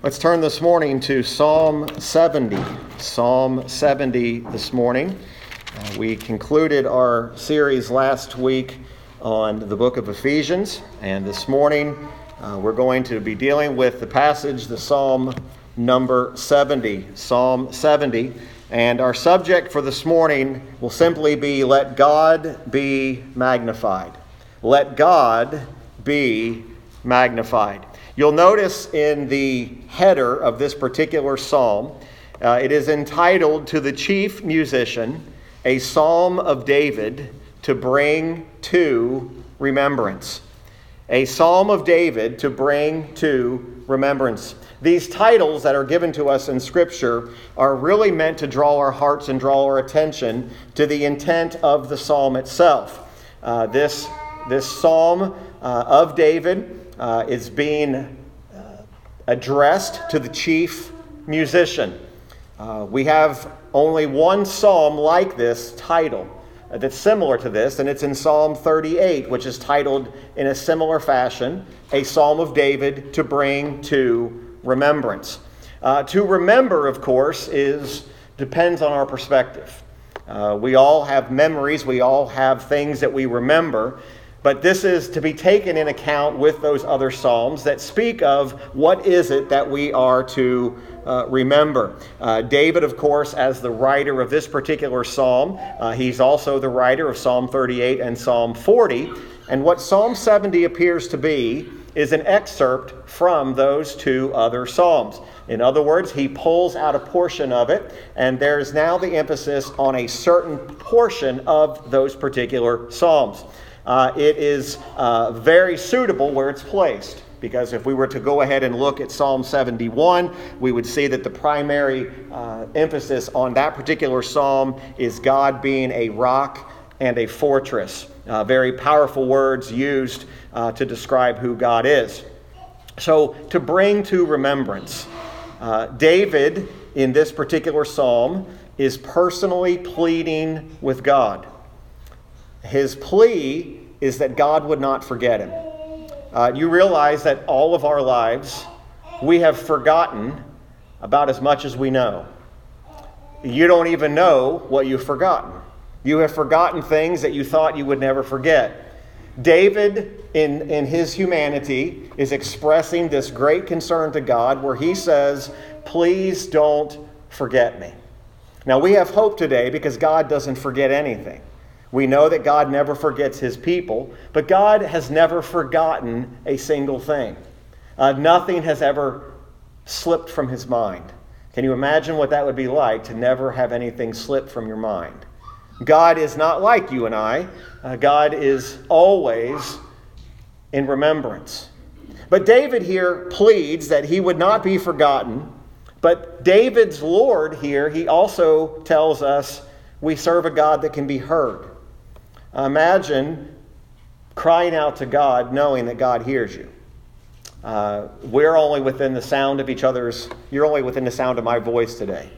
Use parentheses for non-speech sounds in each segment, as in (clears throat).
Let's turn this morning to Psalm 70. Psalm 70 this morning. Uh, we concluded our series last week on the book of Ephesians, and this morning uh, we're going to be dealing with the passage, the Psalm number 70. Psalm 70. And our subject for this morning will simply be Let God be magnified. Let God be magnified. You'll notice in the header of this particular psalm, uh, it is entitled To the Chief Musician, a Psalm of David to bring to remembrance. A Psalm of David to bring to remembrance. These titles that are given to us in Scripture are really meant to draw our hearts and draw our attention to the intent of the psalm itself. Uh, this, this psalm uh, of David uh, is being uh, addressed to the chief musician. Uh, we have only one psalm like this title uh, that's similar to this, and it's in Psalm 38, which is titled in a similar fashion A Psalm of David to Bring to Remembrance. Uh, to remember, of course, is depends on our perspective. Uh, we all have memories, we all have things that we remember, but this is to be taken in account with those other psalms that speak of what is it that we are to uh, remember. Uh, David, of course, as the writer of this particular psalm, uh, he's also the writer of Psalm 38 and Psalm 40. And what Psalm 70 appears to be is an excerpt from those two other psalms. In other words, he pulls out a portion of it, and there's now the emphasis on a certain portion of those particular psalms uh, it is uh, very suitable where it's placed. Because if we were to go ahead and look at Psalm 71, we would see that the primary uh, emphasis on that particular psalm is God being a rock and a fortress. Uh, very powerful words used uh, to describe who God is. So, to bring to remembrance, uh, David in this particular psalm is personally pleading with God. His plea is that God would not forget him. Uh, you realize that all of our lives, we have forgotten about as much as we know. You don't even know what you've forgotten. You have forgotten things that you thought you would never forget. David, in, in his humanity, is expressing this great concern to God where he says, Please don't forget me. Now, we have hope today because God doesn't forget anything. We know that God never forgets his people, but God has never forgotten a single thing. Uh, nothing has ever slipped from his mind. Can you imagine what that would be like to never have anything slip from your mind? God is not like you and I. Uh, God is always in remembrance. But David here pleads that he would not be forgotten. But David's Lord here, he also tells us we serve a God that can be heard. Imagine crying out to God knowing that God hears you. Uh, we're only within the sound of each other's, you're only within the sound of my voice today.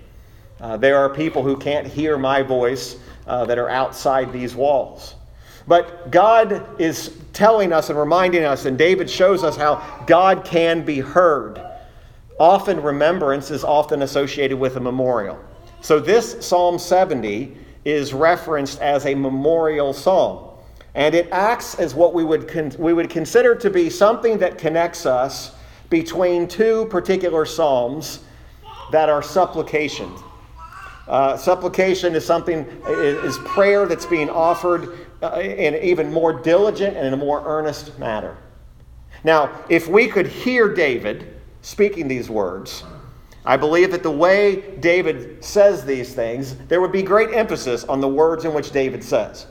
Uh, there are people who can't hear my voice uh, that are outside these walls. But God is telling us and reminding us, and David shows us how God can be heard. Often, remembrance is often associated with a memorial. So, this Psalm 70 is referenced as a memorial psalm. And it acts as what we would, con- we would consider to be something that connects us between two particular psalms that are supplication. Uh, supplication is something, is prayer that's being offered uh, in an even more diligent and in a more earnest manner. Now, if we could hear David speaking these words, I believe that the way David says these things, there would be great emphasis on the words in which David says.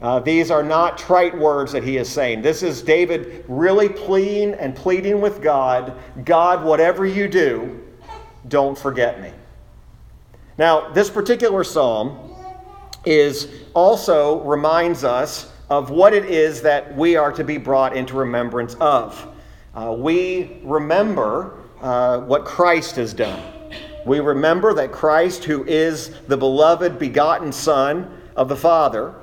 Uh, these are not trite words that he is saying. This is David really pleading and pleading with God God, whatever you do, don't forget me. Now, this particular psalm is also reminds us of what it is that we are to be brought into remembrance of. Uh, we remember uh, what Christ has done. We remember that Christ, who is the beloved begotten Son of the Father,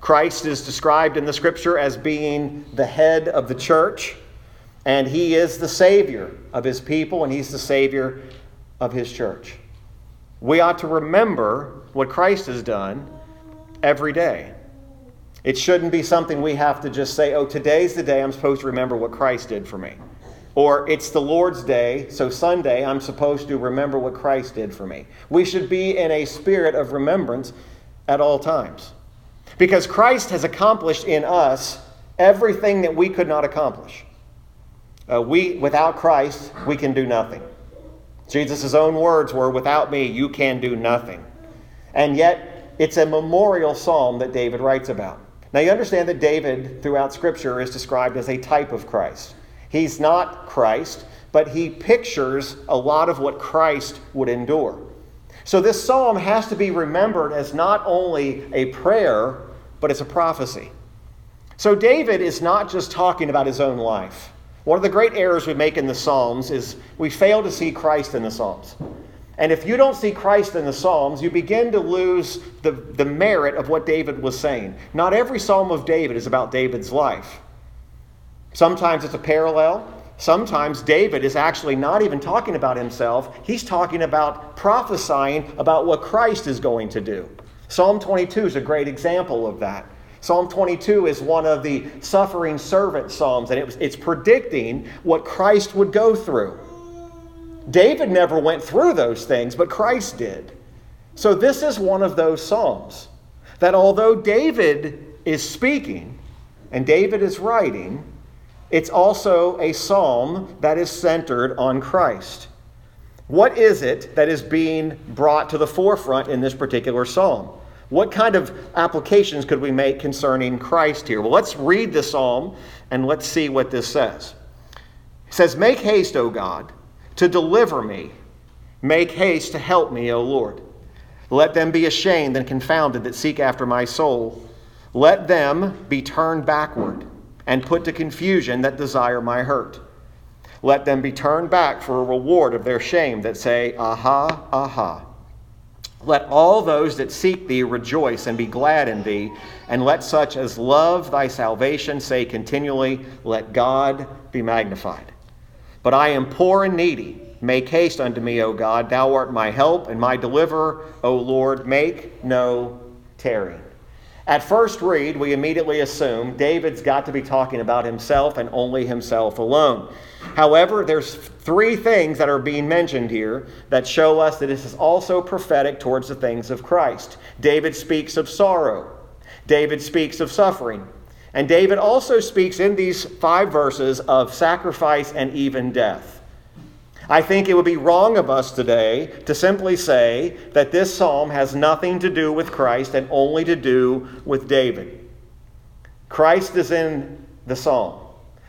Christ is described in the scripture as being the head of the church. And he is the Savior of his people, and he's the Savior of his church. We ought to remember what Christ has done every day. It shouldn't be something we have to just say, oh, today's the day I'm supposed to remember what Christ did for me. Or it's the Lord's day, so Sunday I'm supposed to remember what Christ did for me. We should be in a spirit of remembrance at all times. Because Christ has accomplished in us everything that we could not accomplish. Uh, we, without Christ, we can do nothing. Jesus' own words were, Without me, you can do nothing. And yet, it's a memorial psalm that David writes about. Now, you understand that David, throughout Scripture, is described as a type of Christ. He's not Christ, but he pictures a lot of what Christ would endure. So, this psalm has to be remembered as not only a prayer, but it's a prophecy. So, David is not just talking about his own life. One of the great errors we make in the Psalms is we fail to see Christ in the Psalms. And if you don't see Christ in the Psalms, you begin to lose the, the merit of what David was saying. Not every Psalm of David is about David's life. Sometimes it's a parallel. Sometimes David is actually not even talking about himself, he's talking about prophesying about what Christ is going to do. Psalm 22 is a great example of that. Psalm 22 is one of the suffering servant psalms, and it was, it's predicting what Christ would go through. David never went through those things, but Christ did. So, this is one of those psalms that although David is speaking and David is writing, it's also a psalm that is centered on Christ. What is it that is being brought to the forefront in this particular psalm? What kind of applications could we make concerning Christ here? Well, let's read the psalm and let's see what this says. It says, Make haste, O God, to deliver me. Make haste to help me, O Lord. Let them be ashamed and confounded that seek after my soul. Let them be turned backward and put to confusion that desire my hurt. Let them be turned back for a reward of their shame that say, Aha, aha. Let all those that seek thee rejoice and be glad in thee, and let such as love thy salvation say continually, Let God be magnified. But I am poor and needy. Make haste unto me, O God. Thou art my help and my deliverer, O Lord. Make no tarrying. At first read, we immediately assume David's got to be talking about himself and only himself alone. However, there's three things that are being mentioned here that show us that this is also prophetic towards the things of Christ. David speaks of sorrow. David speaks of suffering. And David also speaks in these five verses of sacrifice and even death. I think it would be wrong of us today to simply say that this psalm has nothing to do with Christ and only to do with David. Christ is in the psalm.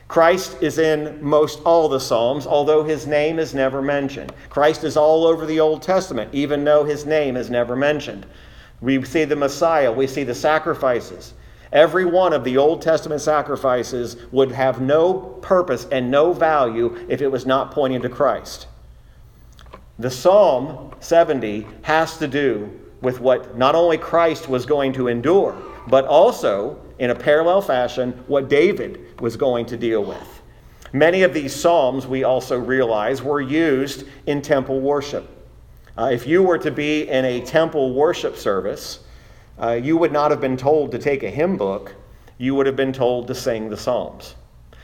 Christ is in most all the Psalms, although his name is never mentioned. Christ is all over the Old Testament, even though his name is never mentioned. We see the Messiah, we see the sacrifices. Every one of the Old Testament sacrifices would have no purpose and no value if it was not pointing to Christ. The Psalm 70 has to do with what not only Christ was going to endure, but also, in a parallel fashion, what David was going to deal with. Many of these Psalms, we also realize, were used in temple worship. Uh, if you were to be in a temple worship service, uh, you would not have been told to take a hymn book, you would have been told to sing the Psalms.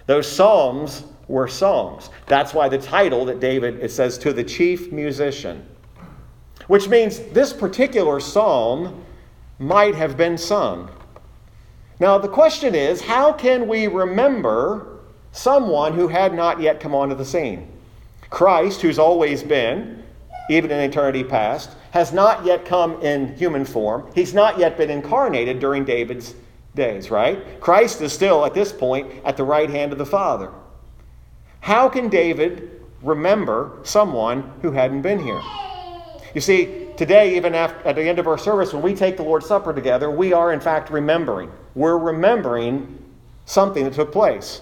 Those Psalms were songs. That's why the title that David, it says, to the chief musician, which means this particular psalm might have been sung. Now, the question is how can we remember someone who had not yet come onto the scene? Christ, who's always been, even in eternity past, has not yet come in human form. He's not yet been incarnated during David's days, right? Christ is still at this point at the right hand of the Father. How can David remember someone who hadn't been here? You see, today, even after, at the end of our service, when we take the Lord's Supper together, we are in fact remembering. We're remembering something that took place.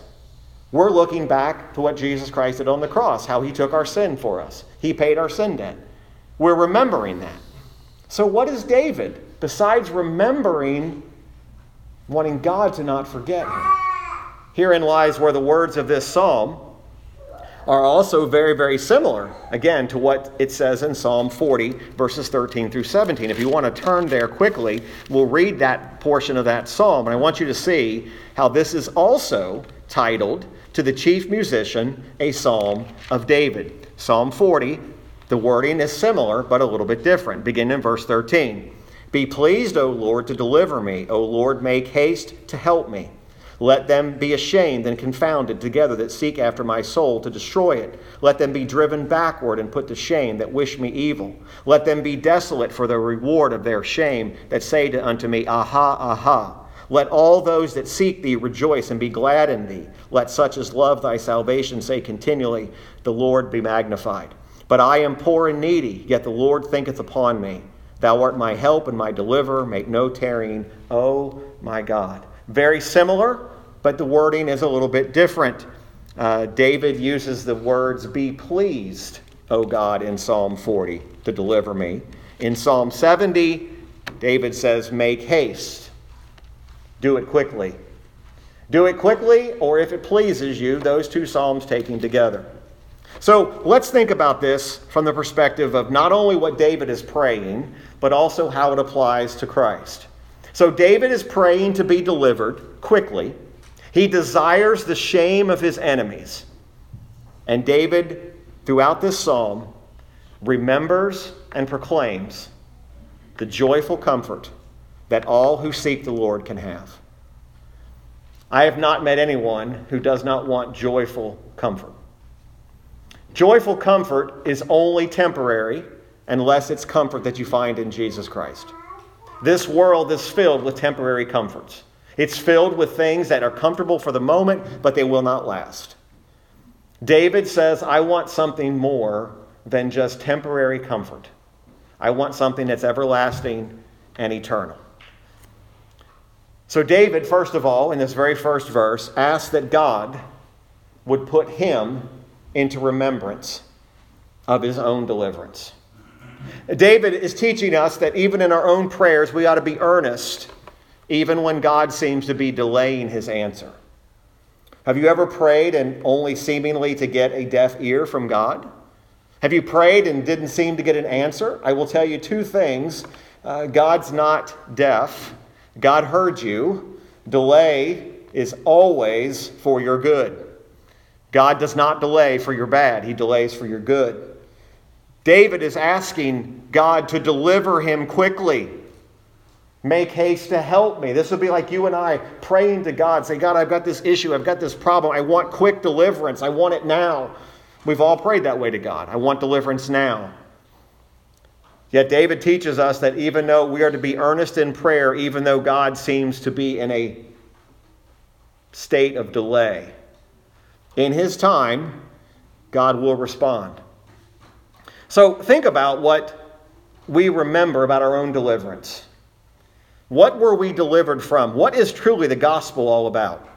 We're looking back to what Jesus Christ did on the cross, how he took our sin for us. He paid our sin debt. We're remembering that. So, what is David besides remembering wanting God to not forget him? Herein lies where the words of this psalm are also very, very similar, again, to what it says in Psalm 40, verses 13 through 17. If you want to turn there quickly, we'll read that portion of that psalm. And I want you to see how this is also titled to the chief musician, a psalm of David. Psalm 40, the wording is similar, but a little bit different. Begin in verse 13. Be pleased, O Lord, to deliver me. O Lord, make haste to help me. Let them be ashamed and confounded together that seek after my soul to destroy it. Let them be driven backward and put to shame that wish me evil. Let them be desolate for the reward of their shame that say to unto me, Aha, aha. Let all those that seek thee rejoice and be glad in thee. Let such as love thy salvation say continually, The Lord be magnified. But I am poor and needy, yet the Lord thinketh upon me. Thou art my help and my deliverer. Make no tarrying, O my God. Very similar, but the wording is a little bit different. Uh, David uses the words, Be pleased, O God, in Psalm 40 to deliver me. In Psalm 70, David says, Make haste. Do it quickly. Do it quickly, or if it pleases you, those two Psalms taken together. So let's think about this from the perspective of not only what David is praying, but also how it applies to Christ. So David is praying to be delivered quickly. He desires the shame of his enemies. And David, throughout this psalm, remembers and proclaims the joyful comfort that all who seek the Lord can have. I have not met anyone who does not want joyful comfort. Joyful comfort is only temporary unless it's comfort that you find in Jesus Christ. This world is filled with temporary comforts. It's filled with things that are comfortable for the moment, but they will not last. David says, I want something more than just temporary comfort. I want something that's everlasting and eternal. So, David, first of all, in this very first verse, asks that God would put him into remembrance of his own deliverance. David is teaching us that even in our own prayers, we ought to be earnest, even when God seems to be delaying his answer. Have you ever prayed and only seemingly to get a deaf ear from God? Have you prayed and didn't seem to get an answer? I will tell you two things uh, God's not deaf, God heard you. Delay is always for your good. God does not delay for your bad, He delays for your good. David is asking God to deliver him quickly. Make haste to help me. This would be like you and I praying to God, say, God, I've got this issue, I've got this problem, I want quick deliverance, I want it now. We've all prayed that way to God. I want deliverance now. Yet David teaches us that even though we are to be earnest in prayer, even though God seems to be in a state of delay, in his time, God will respond. So think about what we remember about our own deliverance. What were we delivered from? What is truly the gospel all about?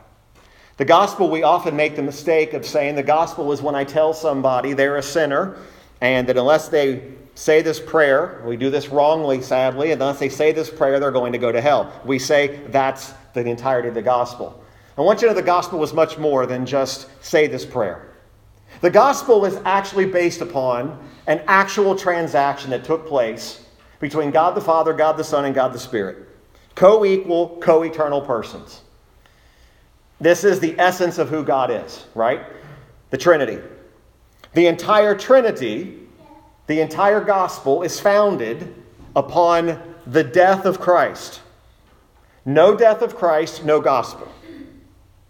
The gospel, we often make the mistake of saying the gospel is when I tell somebody they're a sinner and that unless they say this prayer, we do this wrongly, sadly, and unless they say this prayer, they're going to go to hell. We say that's the entirety of the gospel. I want you to know the gospel was much more than just say this prayer. The gospel is actually based upon an actual transaction that took place between God the Father, God the Son, and God the Spirit. Co equal, co eternal persons. This is the essence of who God is, right? The Trinity. The entire Trinity, the entire gospel, is founded upon the death of Christ. No death of Christ, no gospel.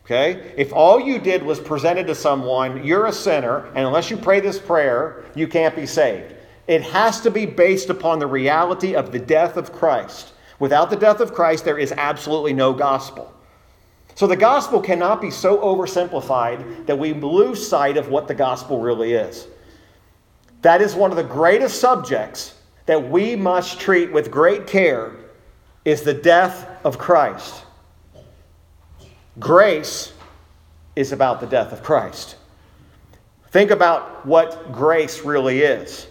Okay? If all you did was presented to someone, you're a sinner, and unless you pray this prayer, you can't be saved. It has to be based upon the reality of the death of Christ. Without the death of Christ, there is absolutely no gospel. So the gospel cannot be so oversimplified that we lose sight of what the gospel really is. That is one of the greatest subjects that we must treat with great care is the death of Christ. Grace is about the death of Christ. Think about what grace really is.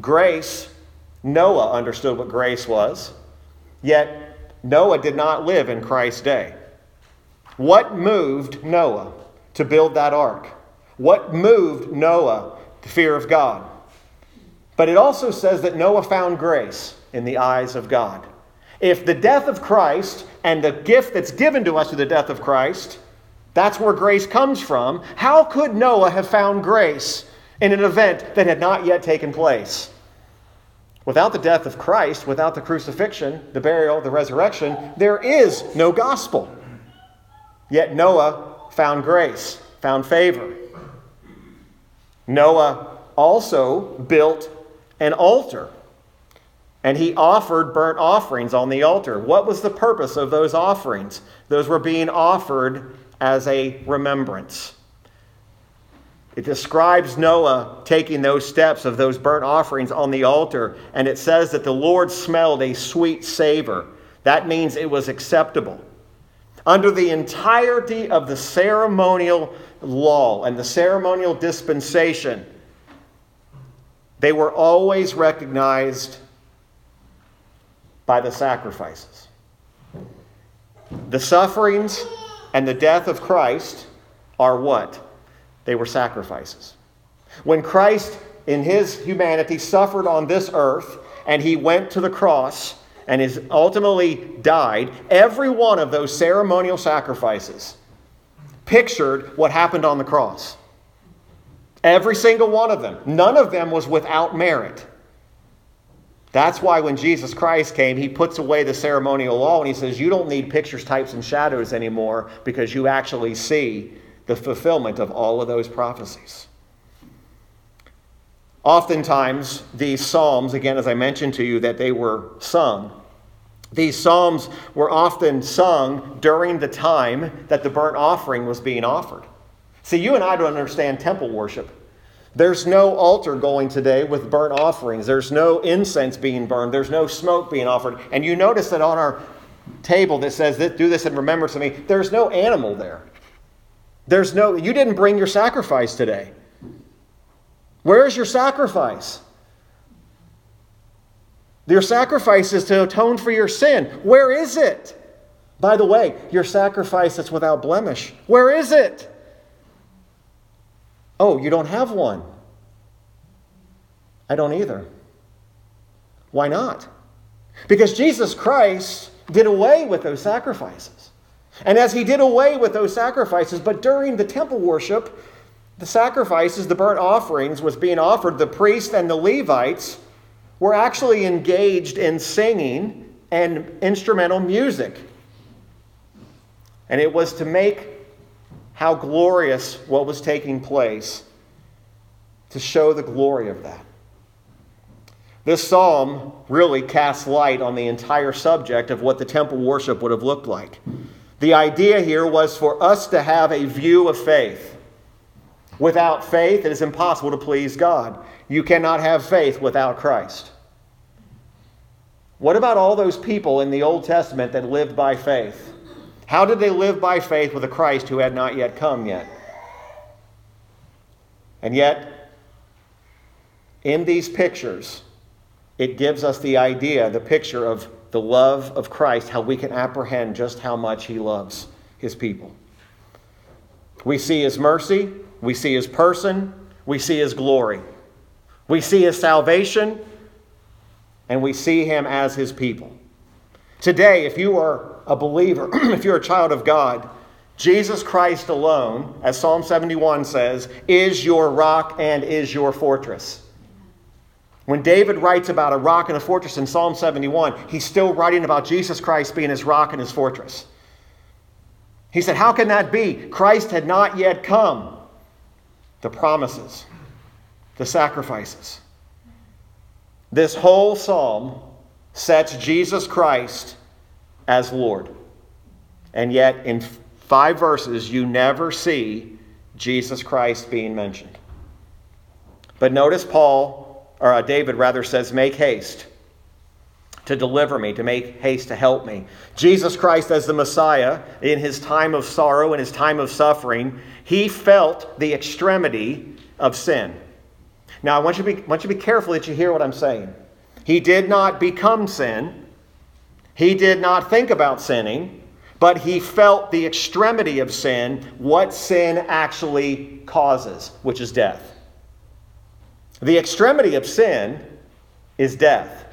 Grace, Noah understood what grace was, yet Noah did not live in Christ's day. What moved Noah to build that ark? What moved Noah? The fear of God. But it also says that Noah found grace in the eyes of God. If the death of Christ and the gift that's given to us through the death of Christ, that's where grace comes from, how could Noah have found grace in an event that had not yet taken place? Without the death of Christ, without the crucifixion, the burial, the resurrection, there is no gospel. Yet Noah found grace, found favor. Noah also built an altar and he offered burnt offerings on the altar. What was the purpose of those offerings? Those were being offered as a remembrance. It describes Noah taking those steps of those burnt offerings on the altar, and it says that the Lord smelled a sweet savor. That means it was acceptable. Under the entirety of the ceremonial law and the ceremonial dispensation, they were always recognized by the sacrifices. The sufferings and the death of Christ are what? They were sacrifices. When Christ, in his humanity, suffered on this earth and he went to the cross and is ultimately died, every one of those ceremonial sacrifices pictured what happened on the cross. Every single one of them. None of them was without merit. That's why when Jesus Christ came, he puts away the ceremonial law and he says, You don't need pictures, types, and shadows anymore because you actually see the fulfillment of all of those prophecies. Oftentimes, these psalms, again, as I mentioned to you, that they were sung, these psalms were often sung during the time that the burnt offering was being offered. See, you and I don't understand temple worship. There's no altar going today with burnt offerings. There's no incense being burned. There's no smoke being offered. And you notice that on our table that says, Do this in remembrance of me, there's no animal there. There's no, you didn't bring your sacrifice today. Where's your sacrifice? Your sacrifice is to atone for your sin. Where is it? By the way, your sacrifice that's without blemish. Where is it? Oh, you don't have one. I don't either. Why not? Because Jesus Christ did away with those sacrifices. And as he did away with those sacrifices, but during the temple worship, the sacrifices, the burnt offerings was being offered, the priests and the Levites were actually engaged in singing and instrumental music. And it was to make how glorious what was taking place to show the glory of that. This psalm really casts light on the entire subject of what the temple worship would have looked like. The idea here was for us to have a view of faith. Without faith, it is impossible to please God. You cannot have faith without Christ. What about all those people in the Old Testament that lived by faith? How did they live by faith with a Christ who had not yet come yet? And yet, in these pictures, it gives us the idea, the picture of the love of Christ, how we can apprehend just how much he loves his people. We see his mercy, we see his person, we see his glory. We see his salvation, and we see him as his people. Today, if you are a believer, (clears throat) if you're a child of God, Jesus Christ alone, as Psalm 71 says, is your rock and is your fortress. When David writes about a rock and a fortress in Psalm 71, he's still writing about Jesus Christ being his rock and his fortress. He said, How can that be? Christ had not yet come. The promises, the sacrifices. This whole psalm sets Jesus Christ as Lord. And yet, in five verses, you never see Jesus Christ being mentioned. But notice Paul, or uh, David rather, says, Make haste to deliver me, to make haste to help me. Jesus Christ, as the Messiah, in his time of sorrow, in his time of suffering, he felt the extremity of sin. Now, I want you to be, want you to be careful that you hear what I'm saying. He did not become sin. He did not think about sinning, but he felt the extremity of sin, what sin actually causes, which is death. The extremity of sin is death.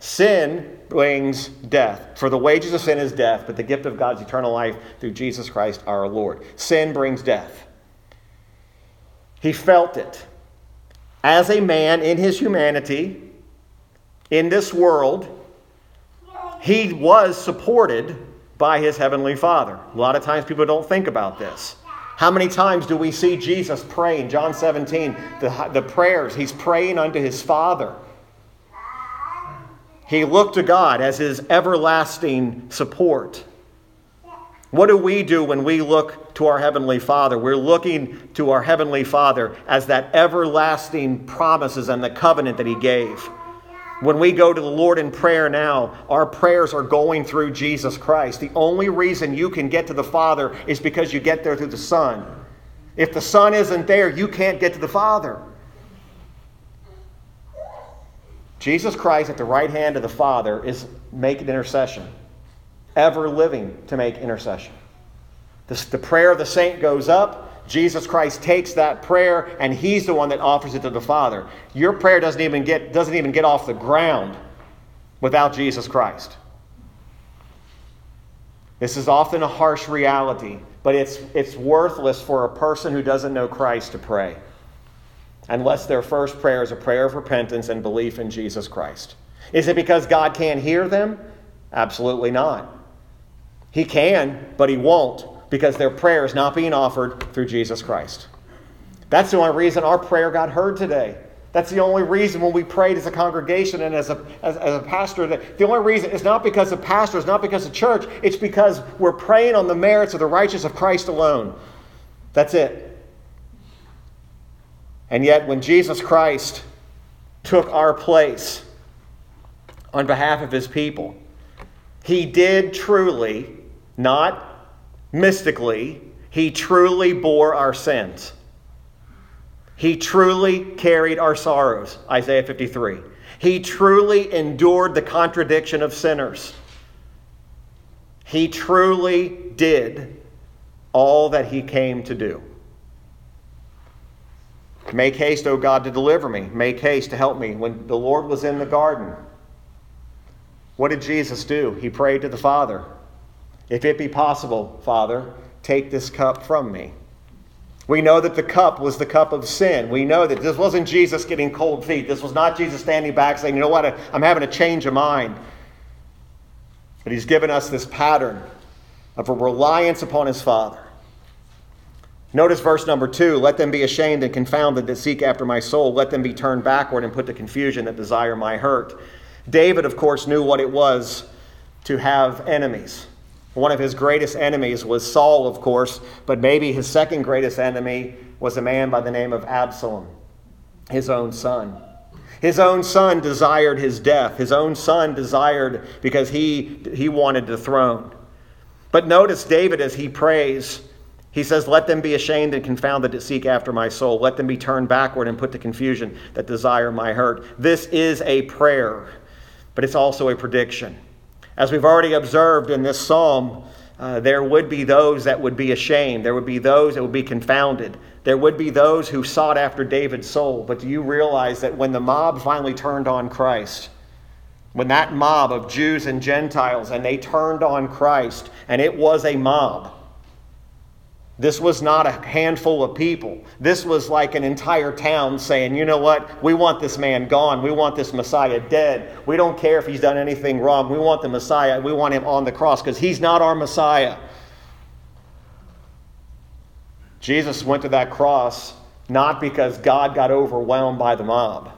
Sin brings death. For the wages of sin is death, but the gift of God's eternal life through Jesus Christ our Lord. Sin brings death. He felt it. As a man in his humanity, in this world, he was supported by his heavenly Father. A lot of times people don't think about this. How many times do we see Jesus praying? John 17, the, the prayers, he's praying unto his Father. He looked to God as his everlasting support. What do we do when we look to our Heavenly Father? We're looking to our Heavenly Father as that everlasting promises and the covenant that He gave. When we go to the Lord in prayer now, our prayers are going through Jesus Christ. The only reason you can get to the Father is because you get there through the Son. If the Son isn't there, you can't get to the Father. Jesus Christ at the right hand of the Father is making intercession, ever living to make intercession. The, prayer of the saint goes up, Jesus Christ takes that prayer and he's the one that offers it to the Father. Your prayer doesn't even get, doesn't even get off the ground without Jesus Christ. This is often a harsh reality, but it's, it's worthless for a person who doesn't know Christ to pray unless their first prayer is a prayer of repentance and belief in Jesus Christ. Is it because God can't hear them? Absolutely not. He can, but He won't because their prayer is not being offered through Jesus Christ. That's the only reason our prayer got heard today. That's the only reason when we prayed as a congregation and as a, as, as, a pastor, the only reason is not because the pastor, it's not because of church, it's because we're praying on the merits of the righteousness of Christ alone. That's it. And yet, when Jesus Christ took our place on behalf of his people, he did truly, not mystically, he truly bore our sins. He truly carried our sorrows, Isaiah 53. He truly endured the contradiction of sinners. He truly did all that he came to do. Make haste, O God, to deliver me. Make haste to help me. When the Lord was in the garden, what did Jesus do? He prayed to the Father. If it be possible, Father, take this cup from me. We know that the cup was the cup of sin. We know that this wasn't Jesus getting cold feet. This was not Jesus standing back saying, you know what, I'm having a change of mind. But he's given us this pattern of a reliance upon his Father. Notice verse number two let them be ashamed and confounded that seek after my soul. Let them be turned backward and put to confusion that desire my hurt. David, of course, knew what it was to have enemies. One of his greatest enemies was Saul, of course, but maybe his second greatest enemy was a man by the name of Absalom, his own son. His own son desired his death. His own son desired because he, he wanted the throne. But notice David as he prays, he says, Let them be ashamed and confounded that seek after my soul. Let them be turned backward and put to confusion that desire my hurt. This is a prayer, but it's also a prediction. As we've already observed in this psalm, uh, there would be those that would be ashamed. There would be those that would be confounded. There would be those who sought after David's soul. But do you realize that when the mob finally turned on Christ, when that mob of Jews and Gentiles and they turned on Christ, and it was a mob, this was not a handful of people. This was like an entire town saying, you know what? We want this man gone. We want this Messiah dead. We don't care if he's done anything wrong. We want the Messiah. We want him on the cross because he's not our Messiah. Jesus went to that cross not because God got overwhelmed by the mob,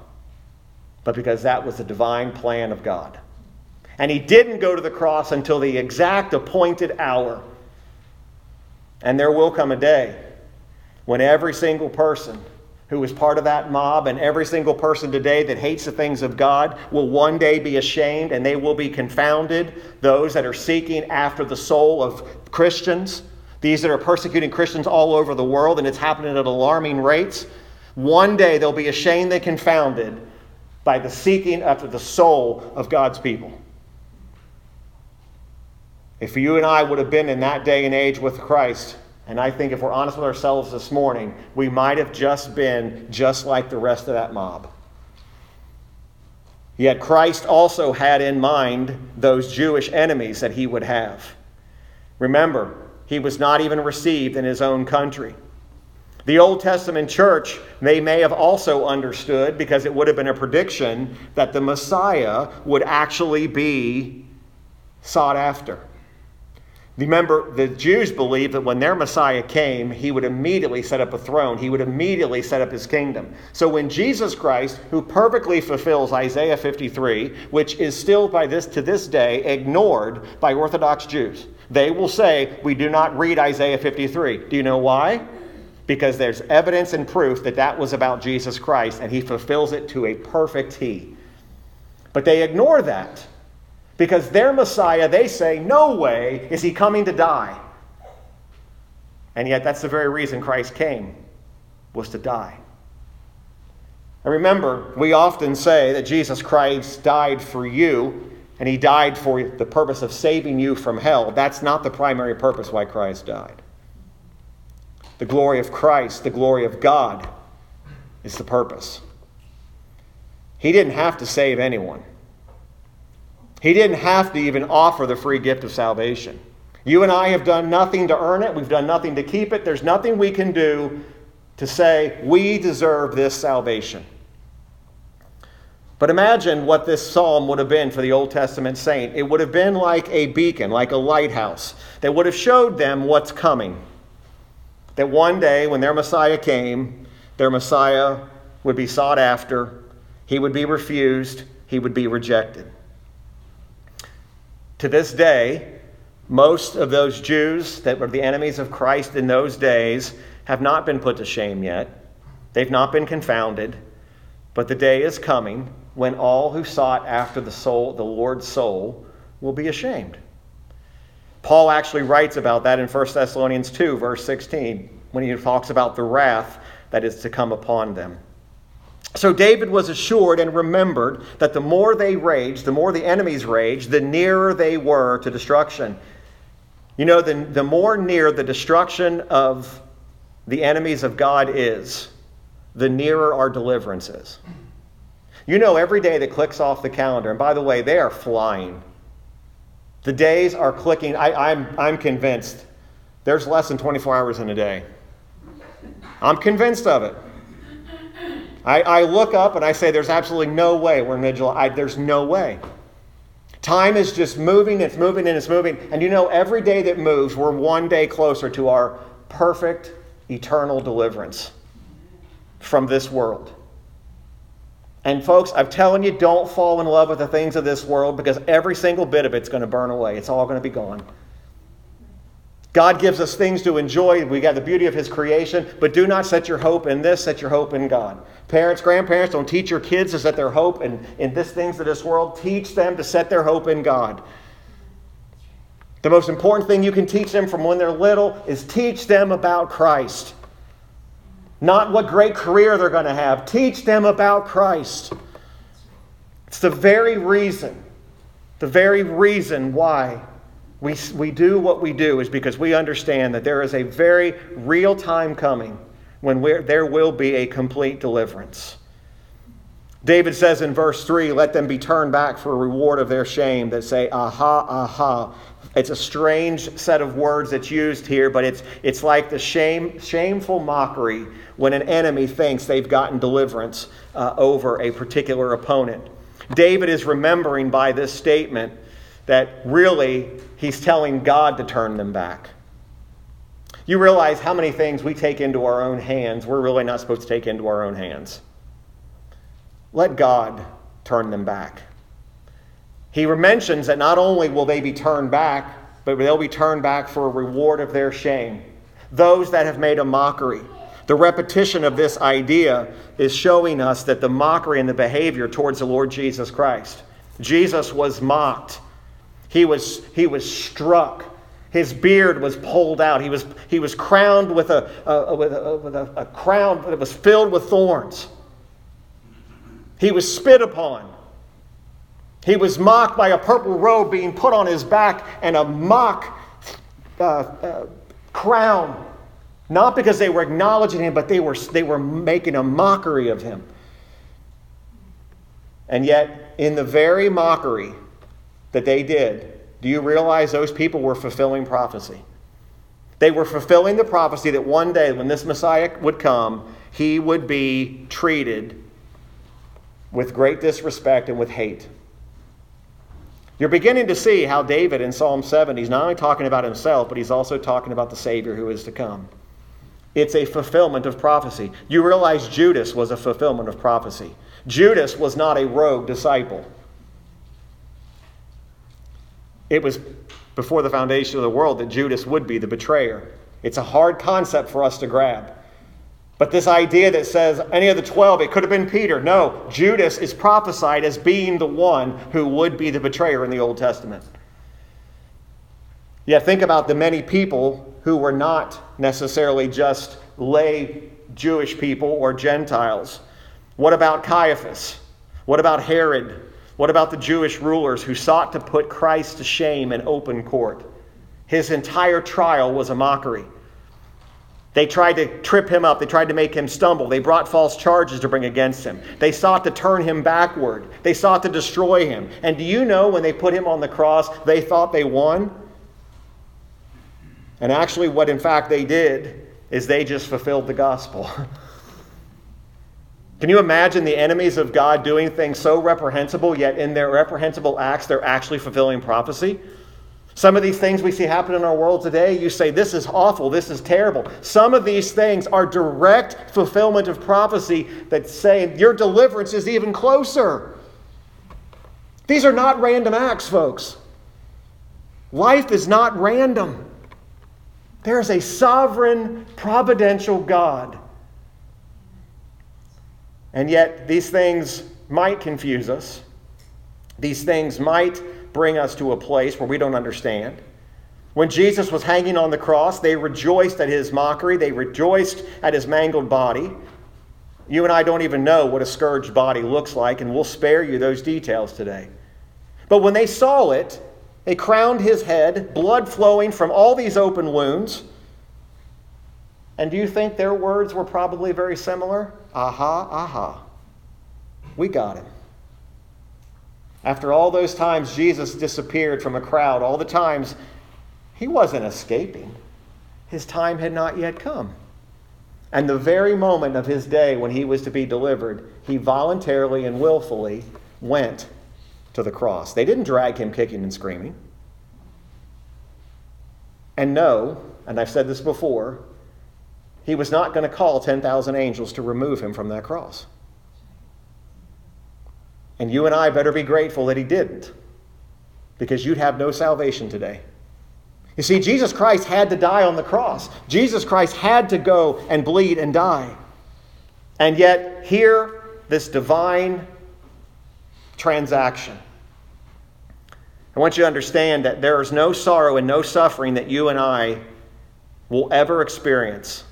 but because that was the divine plan of God. And he didn't go to the cross until the exact appointed hour. And there will come a day when every single person who was part of that mob and every single person today that hates the things of God will one day be ashamed and they will be confounded. Those that are seeking after the soul of Christians, these that are persecuting Christians all over the world, and it's happening at alarming rates. One day they'll be ashamed and confounded by the seeking after the soul of God's people. If you and I would have been in that day and age with Christ, and I think if we're honest with ourselves this morning, we might have just been just like the rest of that mob. Yet Christ also had in mind those Jewish enemies that he would have. Remember, he was not even received in his own country. The Old Testament church, they may have also understood, because it would have been a prediction, that the Messiah would actually be sought after. Remember, the Jews believed that when their Messiah came, he would immediately set up a throne. He would immediately set up his kingdom. So when Jesus Christ, who perfectly fulfills Isaiah 53, which is still by this to this day ignored by Orthodox Jews, they will say, We do not read Isaiah 53. Do you know why? Because there's evidence and proof that that was about Jesus Christ, and he fulfills it to a perfect T. But they ignore that. Because their Messiah, they say, no way is he coming to die. And yet, that's the very reason Christ came, was to die. And remember, we often say that Jesus Christ died for you, and he died for the purpose of saving you from hell. That's not the primary purpose why Christ died. The glory of Christ, the glory of God, is the purpose. He didn't have to save anyone. He didn't have to even offer the free gift of salvation. You and I have done nothing to earn it, we've done nothing to keep it. There's nothing we can do to say we deserve this salvation. But imagine what this psalm would have been for the Old Testament saint. It would have been like a beacon, like a lighthouse, that would have showed them what's coming. That one day, when their Messiah came, their Messiah would be sought after, he would be refused, he would be rejected. To this day, most of those Jews that were the enemies of Christ in those days have not been put to shame yet. They've not been confounded. But the day is coming when all who sought after the soul, the Lord's soul, will be ashamed. Paul actually writes about that in 1 Thessalonians 2, verse 16, when he talks about the wrath that is to come upon them. So David was assured and remembered that the more they raged, the more the enemies raged, the nearer they were to destruction. You know, the, the more near the destruction of the enemies of God is, the nearer our deliverance is. You know, every day that clicks off the calendar, and by the way, they are flying. The days are clicking. I, I'm, I'm convinced there's less than 24 hours in a day. I'm convinced of it. I, I look up and I say, there's absolutely no way we're in mid July. There's no way. Time is just moving, it's moving, and it's moving. And you know, every day that moves, we're one day closer to our perfect, eternal deliverance from this world. And folks, I'm telling you, don't fall in love with the things of this world because every single bit of it's going to burn away. It's all going to be gone. God gives us things to enjoy. We got the beauty of His creation, but do not set your hope in this, set your hope in God. Parents, grandparents, don't teach your kids to set their hope in, in this things of this world. Teach them to set their hope in God. The most important thing you can teach them from when they're little is teach them about Christ. Not what great career they're going to have. Teach them about Christ. It's the very reason, the very reason why we, we do what we do is because we understand that there is a very real time coming when there will be a complete deliverance. David says in verse 3 let them be turned back for a reward of their shame that say, aha, aha. It's a strange set of words that's used here, but it's, it's like the shame, shameful mockery when an enemy thinks they've gotten deliverance uh, over a particular opponent. David is remembering by this statement that really he's telling God to turn them back. You realize how many things we take into our own hands, we're really not supposed to take into our own hands. Let God turn them back. He mentions that not only will they be turned back, but they'll be turned back for a reward of their shame. Those that have made a mockery. The repetition of this idea is showing us that the mockery and the behavior towards the Lord Jesus Christ. Jesus was mocked. He was, he was struck. His beard was pulled out. He was, he was crowned with, a, a with, a, with a, a crown that was filled with thorns. He was spit upon. He was mocked by a purple robe being put on his back and a mock uh, uh, crown. Not because they were acknowledging him, but they were, they were making a mockery of him. And yet, in the very mockery that they did, do you realize those people were fulfilling prophecy? They were fulfilling the prophecy that one day, when this Messiah would come, he would be treated with great disrespect and with hate. You're beginning to see how David in Psalm 7, he's not only talking about himself, but he's also talking about the Savior who is to come. It's a fulfillment of prophecy. You realize Judas was a fulfillment of prophecy. Judas was not a rogue disciple. It was before the foundation of the world that Judas would be the betrayer. It's a hard concept for us to grab. But this idea that says any of the 12, it could have been Peter. No, Judas is prophesied as being the one who would be the betrayer in the Old Testament. Yet think about the many people who were not necessarily just lay Jewish people or Gentiles. What about Caiaphas? What about Herod? What about the Jewish rulers who sought to put Christ to shame in open court? His entire trial was a mockery. They tried to trip him up. They tried to make him stumble. They brought false charges to bring against him. They sought to turn him backward. They sought to destroy him. And do you know when they put him on the cross, they thought they won? And actually, what in fact they did is they just fulfilled the gospel. (laughs) Can you imagine the enemies of God doing things so reprehensible, yet in their reprehensible acts, they're actually fulfilling prophecy? Some of these things we see happen in our world today, you say, This is awful, this is terrible. Some of these things are direct fulfillment of prophecy that say your deliverance is even closer. These are not random acts, folks. Life is not random. There is a sovereign, providential God. And yet, these things might confuse us. These things might bring us to a place where we don't understand. When Jesus was hanging on the cross, they rejoiced at his mockery, they rejoiced at his mangled body. You and I don't even know what a scourged body looks like, and we'll spare you those details today. But when they saw it, they crowned his head, blood flowing from all these open wounds. And do you think their words were probably very similar? Aha, aha. We got him. After all those times Jesus disappeared from a crowd, all the times he wasn't escaping. His time had not yet come. And the very moment of his day when he was to be delivered, he voluntarily and willfully went to the cross. They didn't drag him kicking and screaming. And no, and I've said this before, he was not going to call 10,000 angels to remove him from that cross. And you and I better be grateful that he didn't, because you'd have no salvation today. You see, Jesus Christ had to die on the cross. Jesus Christ had to go and bleed and die. And yet, here, this divine transaction. I want you to understand that there is no sorrow and no suffering that you and I will ever experience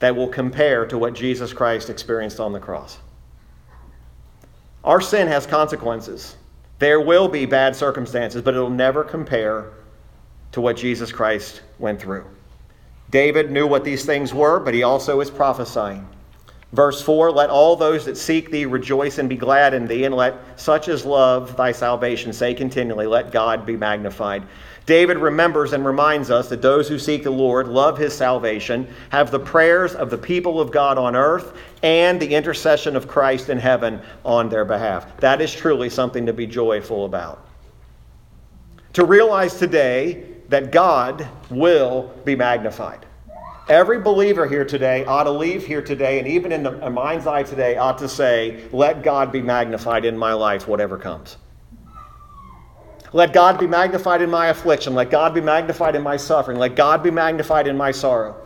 that will compare to what Jesus Christ experienced on the cross. Our sin has consequences. There will be bad circumstances, but it'll never compare to what Jesus Christ went through. David knew what these things were, but he also is prophesying. Verse 4 Let all those that seek thee rejoice and be glad in thee, and let such as love thy salvation say continually, Let God be magnified. David remembers and reminds us that those who seek the Lord love his salvation, have the prayers of the people of God on earth, and the intercession of Christ in heaven on their behalf. That is truly something to be joyful about. To realize today that God will be magnified. Every believer here today ought to leave here today, and even in the mind's eye today, ought to say, Let God be magnified in my life, whatever comes. Let God be magnified in my affliction. Let God be magnified in my suffering. Let God be magnified in my sorrow.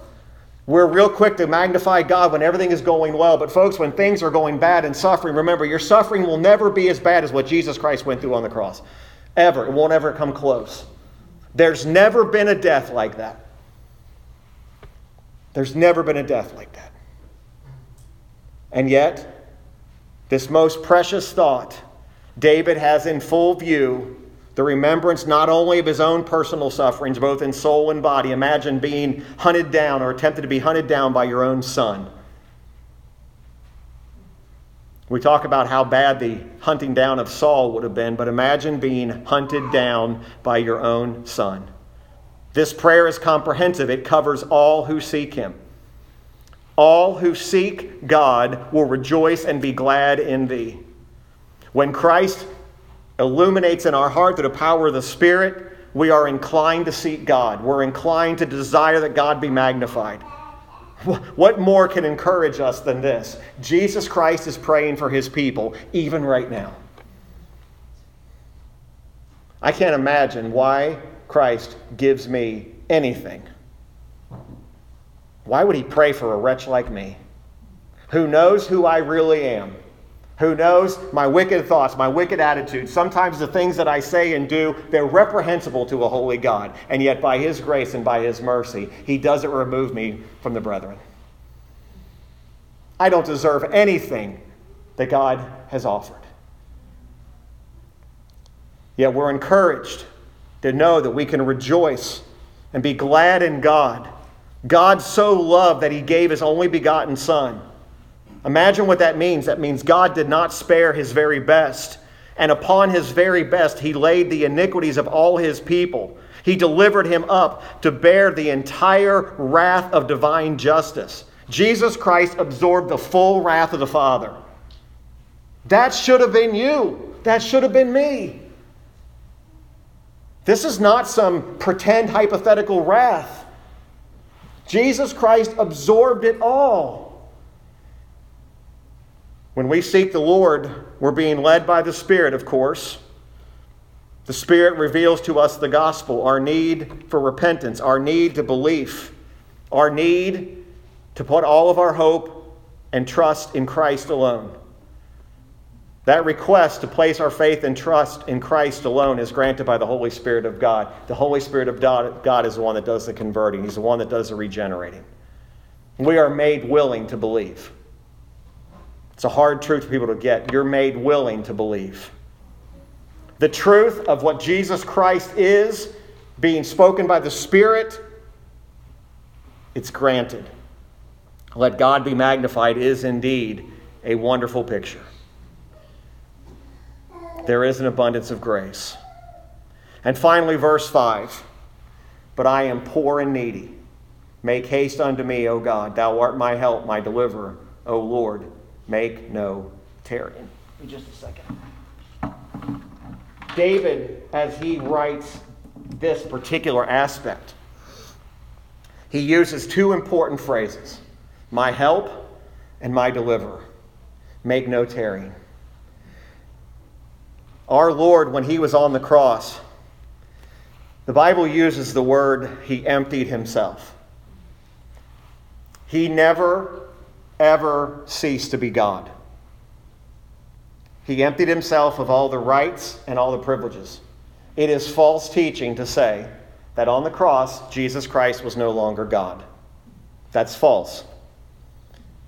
We're real quick to magnify God when everything is going well. But, folks, when things are going bad and suffering, remember, your suffering will never be as bad as what Jesus Christ went through on the cross. Ever. It won't ever come close. There's never been a death like that. There's never been a death like that. And yet, this most precious thought David has in full view the remembrance not only of his own personal sufferings, both in soul and body. Imagine being hunted down or attempted to be hunted down by your own son. We talk about how bad the hunting down of Saul would have been, but imagine being hunted down by your own son. This prayer is comprehensive, it covers all who seek him. All who seek God will rejoice and be glad in thee. When Christ illuminates in our heart through the power of the Spirit, we are inclined to seek God. We're inclined to desire that God be magnified. What more can encourage us than this? Jesus Christ is praying for his people, even right now. I can't imagine why Christ gives me anything. Why would he pray for a wretch like me who knows who I really am? Who knows my wicked thoughts, my wicked attitudes, sometimes the things that I say and do, they're reprehensible to a holy God. And yet, by His grace and by His mercy, He doesn't remove me from the brethren. I don't deserve anything that God has offered. Yet we're encouraged to know that we can rejoice and be glad in God. God so loved that he gave his only begotten Son. Imagine what that means. That means God did not spare his very best. And upon his very best, he laid the iniquities of all his people. He delivered him up to bear the entire wrath of divine justice. Jesus Christ absorbed the full wrath of the Father. That should have been you. That should have been me. This is not some pretend hypothetical wrath. Jesus Christ absorbed it all. When we seek the Lord, we're being led by the Spirit, of course. The Spirit reveals to us the gospel, our need for repentance, our need to belief, our need to put all of our hope and trust in Christ alone. That request to place our faith and trust in Christ alone is granted by the Holy Spirit of God. The Holy Spirit of God is the one that does the converting, He's the one that does the regenerating. We are made willing to believe. It's a hard truth for people to get. You're made willing to believe. The truth of what Jesus Christ is being spoken by the Spirit, it's granted. Let God be magnified is indeed a wonderful picture there is an abundance of grace. And finally, verse 5 But I am poor and needy. Make haste unto me, O God. Thou art my help, my deliverer. O Lord, make no tarrying. In just a second. David, as he writes this particular aspect, he uses two important phrases my help and my deliverer. Make no tarrying. Our Lord, when he was on the cross, the Bible uses the word he emptied himself. He never, ever cease to be God. He emptied himself of all the rights and all the privileges. It is false teaching to say that on the cross, Jesus Christ was no longer God. That's false.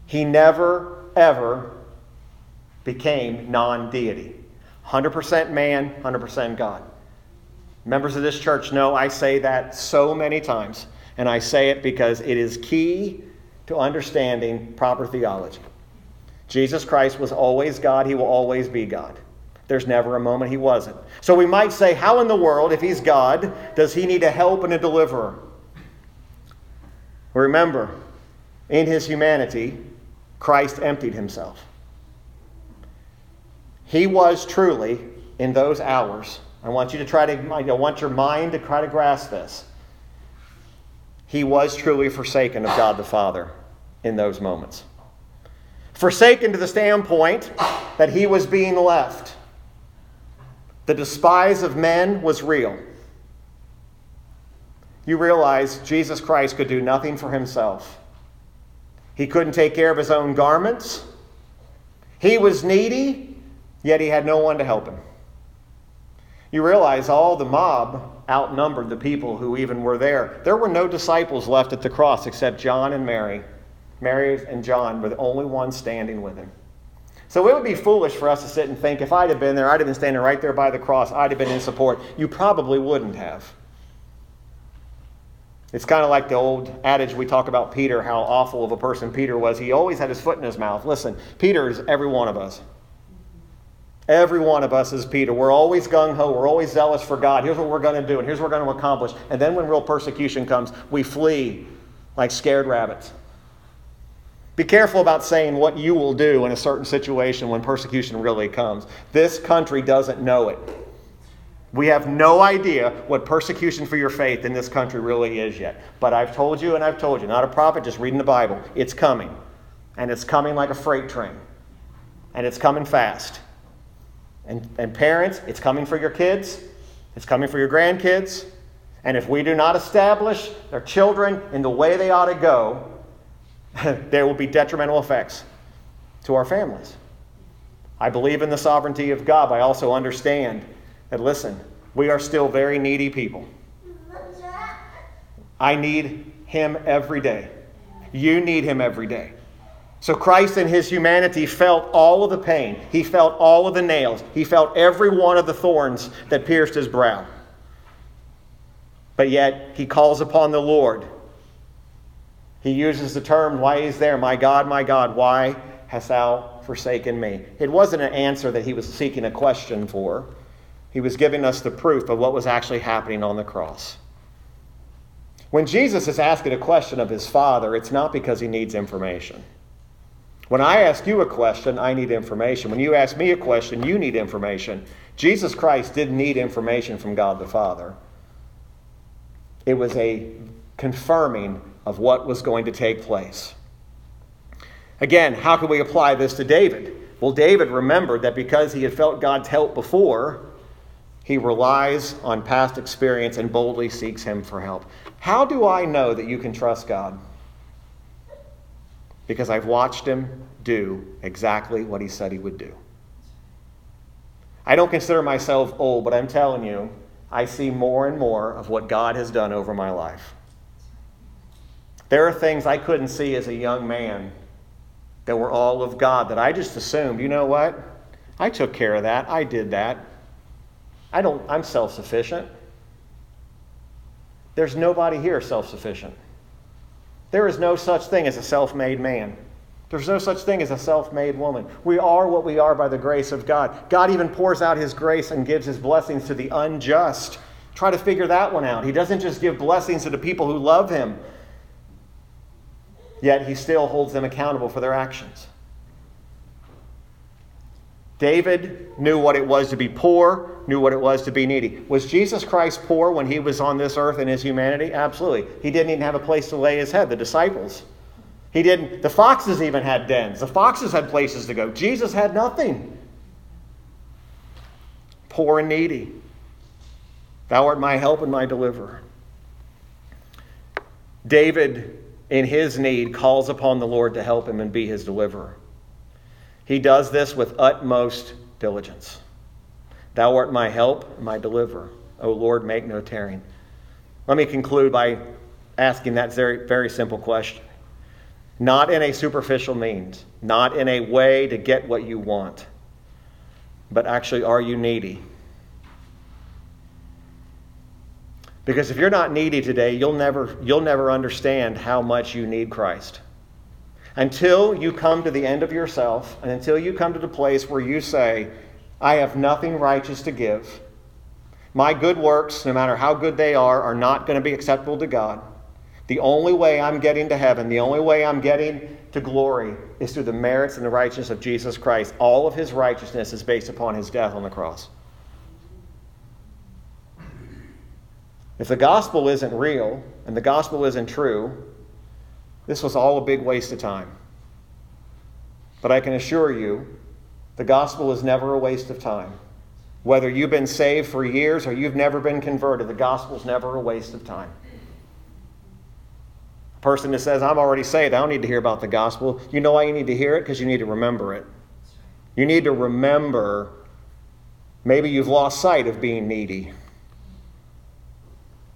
He never, ever became non deity. 100% man, 100% God. Members of this church know I say that so many times, and I say it because it is key to understanding proper theology. Jesus Christ was always God, he will always be God. There's never a moment he wasn't. So we might say, how in the world, if he's God, does he need a help and a deliverer? Remember, in his humanity, Christ emptied himself. He was truly, in those hours, I want you to try to, I want your mind to try to grasp this. He was truly forsaken of God the Father in those moments. Forsaken to the standpoint that he was being left. The despise of men was real. You realize Jesus Christ could do nothing for himself. He couldn't take care of his own garments. He was needy yet he had no one to help him. You realize all the mob outnumbered the people who even were there. There were no disciples left at the cross except John and Mary. Mary and John were the only ones standing with him. So it would be foolish for us to sit and think if I'd have been there, I'd have been standing right there by the cross, I'd have been in support. You probably wouldn't have. It's kind of like the old adage we talk about Peter, how awful of a person Peter was. He always had his foot in his mouth. Listen, Peter is every one of us. Every one of us is Peter. We're always gung ho. We're always zealous for God. Here's what we're going to do, and here's what we're going to accomplish. And then when real persecution comes, we flee like scared rabbits. Be careful about saying what you will do in a certain situation when persecution really comes. This country doesn't know it. We have no idea what persecution for your faith in this country really is yet. But I've told you and I've told you, not a prophet, just reading the Bible. It's coming. And it's coming like a freight train. And it's coming fast. And, and parents, it's coming for your kids, it's coming for your grandkids. And if we do not establish their children in the way they ought to go, (laughs) there will be detrimental effects to our families. I believe in the sovereignty of God, but I also understand that, listen, we are still very needy people. I need Him every day. You need Him every day. So Christ in his humanity felt all of the pain. He felt all of the nails. He felt every one of the thorns that pierced his brow. But yet he calls upon the Lord. He uses the term, Why is there? My God, my God, why hast thou forsaken me? It wasn't an answer that he was seeking a question for. He was giving us the proof of what was actually happening on the cross. When Jesus is asking a question of his Father, it's not because he needs information. When I ask you a question, I need information. When you ask me a question, you need information. Jesus Christ didn't need information from God the Father. It was a confirming of what was going to take place. Again, how can we apply this to David? Well, David remembered that because he had felt God's help before, he relies on past experience and boldly seeks him for help. How do I know that you can trust God? Because I've watched him do exactly what he said he would do. I don't consider myself old, but I'm telling you, I see more and more of what God has done over my life. There are things I couldn't see as a young man that were all of God that I just assumed, you know what? I took care of that. I did that. I don't I'm self-sufficient. There's nobody here self-sufficient. There is no such thing as a self made man. There's no such thing as a self made woman. We are what we are by the grace of God. God even pours out His grace and gives His blessings to the unjust. Try to figure that one out. He doesn't just give blessings to the people who love Him, yet He still holds them accountable for their actions. David knew what it was to be poor, knew what it was to be needy. Was Jesus Christ poor when he was on this earth in his humanity? Absolutely. He didn't even have a place to lay his head, the disciples. He didn't the foxes even had dens. The foxes had places to go. Jesus had nothing. Poor and needy. Thou art my help and my deliverer. David in his need calls upon the Lord to help him and be his deliverer. He does this with utmost diligence. Thou art my help, my deliverer. O Lord, make no tarrying. Let me conclude by asking that very, very simple question. Not in a superficial means, not in a way to get what you want, but actually, are you needy? Because if you're not needy today, you'll never, you'll never understand how much you need Christ. Until you come to the end of yourself, and until you come to the place where you say, I have nothing righteous to give, my good works, no matter how good they are, are not going to be acceptable to God. The only way I'm getting to heaven, the only way I'm getting to glory is through the merits and the righteousness of Jesus Christ. All of his righteousness is based upon his death on the cross. If the gospel isn't real and the gospel isn't true, this was all a big waste of time. But I can assure you, the gospel is never a waste of time. Whether you've been saved for years or you've never been converted, the gospel is never a waste of time. A person that says, I'm already saved, I don't need to hear about the gospel. You know why you need to hear it? Because you need to remember it. You need to remember maybe you've lost sight of being needy.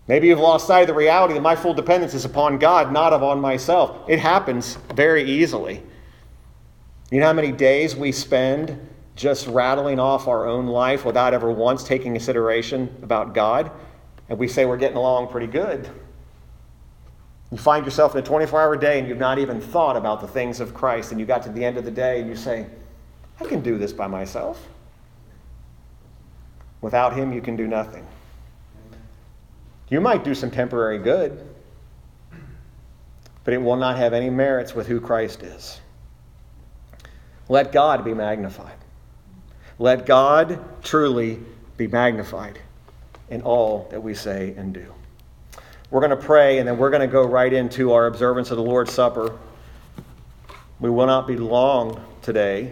Maybe you've lost sight of the reality that my full dependence is upon God, not upon myself. It happens very easily. You know how many days we spend just rattling off our own life without ever once taking consideration about God? And we say we're getting along pretty good. You find yourself in a 24 hour day and you've not even thought about the things of Christ, and you got to the end of the day and you say, I can do this by myself. Without Him, you can do nothing. You might do some temporary good, but it will not have any merits with who Christ is. Let God be magnified. Let God truly be magnified in all that we say and do. We're going to pray, and then we're going to go right into our observance of the Lord's Supper. We will not be long today.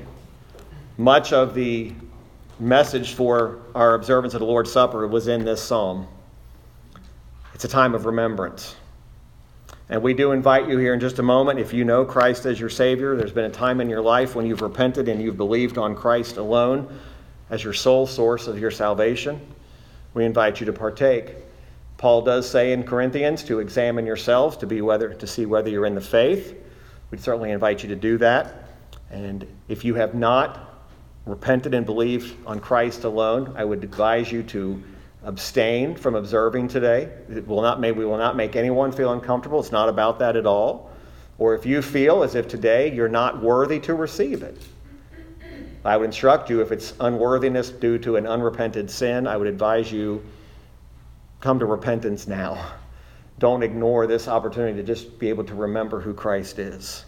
Much of the message for our observance of the Lord's Supper was in this psalm. It's a time of remembrance. And we do invite you here in just a moment. If you know Christ as your Savior, there's been a time in your life when you've repented and you've believed on Christ alone as your sole source of your salvation. We invite you to partake. Paul does say in Corinthians to examine yourselves to be whether to see whether you're in the faith. We'd certainly invite you to do that. And if you have not repented and believed on Christ alone, I would advise you to abstain from observing today. It will not make, we will not make anyone feel uncomfortable. It's not about that at all. Or if you feel as if today you're not worthy to receive it, I would instruct you if it's unworthiness due to an unrepented sin, I would advise you come to repentance now. Don't ignore this opportunity to just be able to remember who Christ is.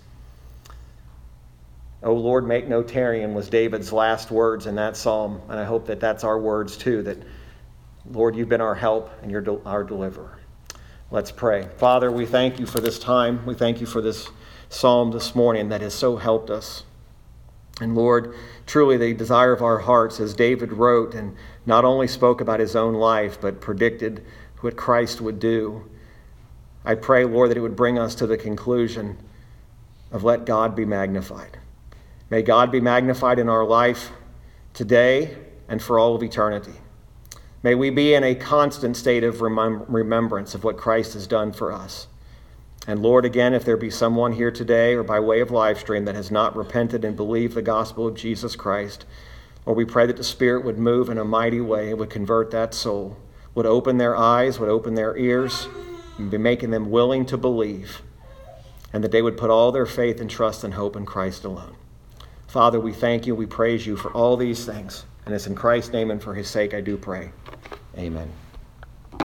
Oh Lord, make no tarrying was David's last words in that psalm, and I hope that that's our words too. That Lord, you've been our help and you're our deliverer. Let's pray. Father, we thank you for this time. We thank you for this psalm this morning that has so helped us. And Lord, truly the desire of our hearts, as David wrote and not only spoke about his own life, but predicted what Christ would do. I pray, Lord, that it would bring us to the conclusion of let God be magnified. May God be magnified in our life today and for all of eternity. May we be in a constant state of remembrance of what Christ has done for us. And Lord, again, if there be someone here today or by way of live stream that has not repented and believed the gospel of Jesus Christ, Lord, we pray that the Spirit would move in a mighty way and would convert that soul, would open their eyes, would open their ears, and be making them willing to believe, and that they would put all their faith and trust and hope in Christ alone. Father, we thank you, we praise you for all these things. And it's in Christ's name and for his sake I do pray. Amen.